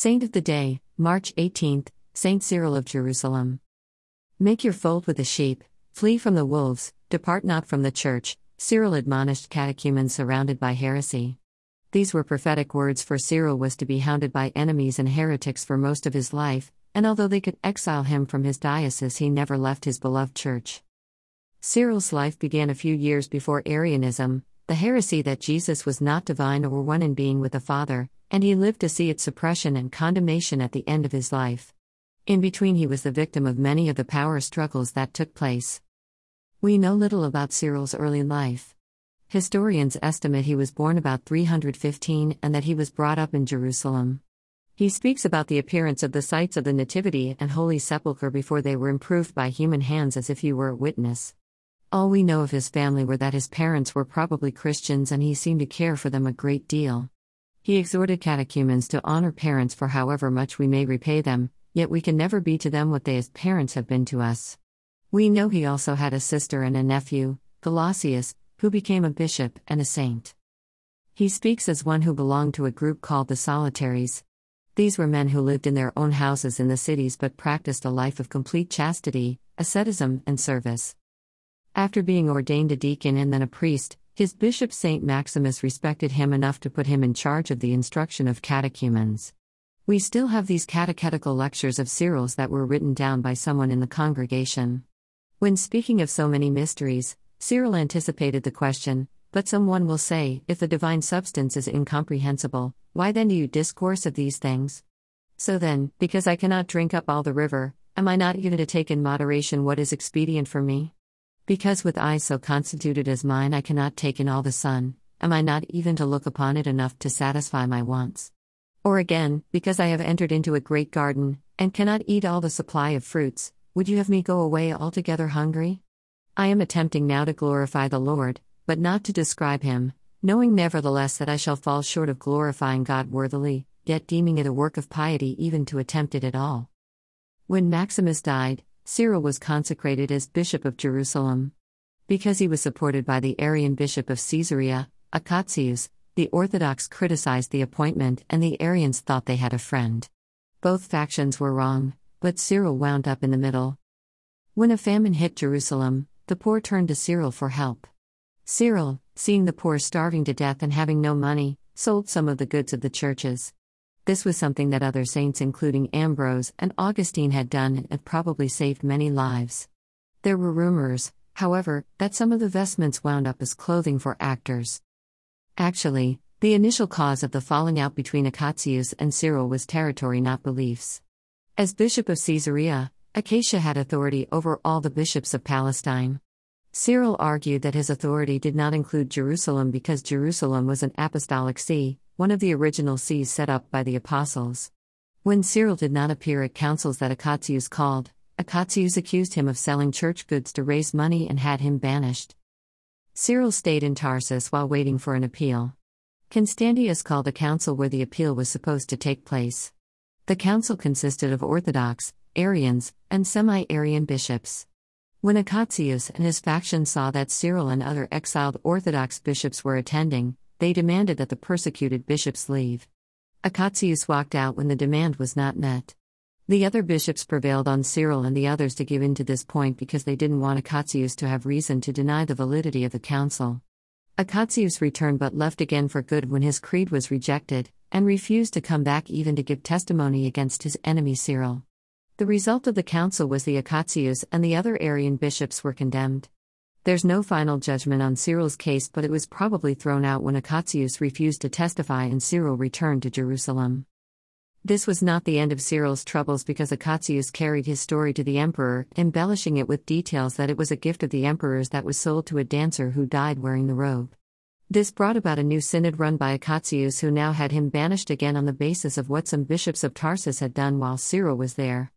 Saint of the Day, March 18th, Saint Cyril of Jerusalem. Make your fold with the sheep, flee from the wolves, depart not from the church, Cyril admonished catechumens surrounded by heresy. These were prophetic words, for Cyril was to be hounded by enemies and heretics for most of his life, and although they could exile him from his diocese, he never left his beloved church. Cyril's life began a few years before Arianism, the heresy that Jesus was not divine or one in being with the Father, and he lived to see its suppression and condemnation at the end of his life. In between, he was the victim of many of the power struggles that took place. We know little about Cyril's early life. Historians estimate he was born about 315 and that he was brought up in Jerusalem. He speaks about the appearance of the sites of the Nativity and Holy Sepulchre before they were improved by human hands as if he were a witness. All we know of his family were that his parents were probably Christians and he seemed to care for them a great deal. He exhorted catechumens to honor parents for however much we may repay them, yet we can never be to them what they as parents have been to us. We know he also had a sister and a nephew, Gelasius, who became a bishop and a saint. He speaks as one who belonged to a group called the Solitaries. These were men who lived in their own houses in the cities but practiced a life of complete chastity, asceticism, and service. After being ordained a deacon and then a priest, his bishop Saint Maximus respected him enough to put him in charge of the instruction of catechumens. We still have these catechetical lectures of Cyril's that were written down by someone in the congregation. When speaking of so many mysteries, Cyril anticipated the question, but someone will say, if the divine substance is incomprehensible, why then do you discourse of these things? So then, because I cannot drink up all the river, am I not even to take in moderation what is expedient for me? Because with eyes so constituted as mine I cannot take in all the sun, am I not even to look upon it enough to satisfy my wants? Or again, because I have entered into a great garden, and cannot eat all the supply of fruits, would you have me go away altogether hungry? I am attempting now to glorify the Lord, but not to describe him, knowing nevertheless that I shall fall short of glorifying God worthily, yet deeming it a work of piety even to attempt it at all. When Maximus died, Cyril was consecrated as Bishop of Jerusalem. Because he was supported by the Arian Bishop of Caesarea, Acacius, the Orthodox criticized the appointment and the Arians thought they had a friend. Both factions were wrong, but Cyril wound up in the middle. When a famine hit Jerusalem, the poor turned to Cyril for help. Cyril, seeing the poor starving to death and having no money, sold some of the goods of the churches. This was something that other saints, including Ambrose and Augustine, had done and probably saved many lives. There were rumors, however, that some of the vestments wound up as clothing for actors. Actually, the initial cause of the falling out between Acacius and Cyril was territory, not beliefs. As Bishop of Caesarea, Acacius had authority over all the bishops of Palestine. Cyril argued that his authority did not include Jerusalem because Jerusalem was an apostolic see, one of the original sees set up by the apostles. When Cyril did not appear at councils that Acacius called, Acacius accused him of selling church goods to raise money and had him banished. Cyril stayed in Tarsus while waiting for an appeal. Constantius called a council where the appeal was supposed to take place. The council consisted of Orthodox, Arians, and semi Arian bishops. When Acacius and his faction saw that Cyril and other exiled Orthodox bishops were attending, they demanded that the persecuted bishops leave. Acacius walked out when the demand was not met. The other bishops prevailed on Cyril and the others to give in to this point because they didn't want Acacius to have reason to deny the validity of the council. Acacius returned but left again for good when his creed was rejected, and refused to come back even to give testimony against his enemy Cyril. The result of the council was the Acacius and the other Arian bishops were condemned. There's no final judgment on Cyril's case, but it was probably thrown out when Acacius refused to testify and Cyril returned to Jerusalem. This was not the end of Cyril's troubles because Acacius carried his story to the emperor, embellishing it with details that it was a gift of the emperor's that was sold to a dancer who died wearing the robe. This brought about a new synod run by Acacius, who now had him banished again on the basis of what some bishops of Tarsus had done while Cyril was there.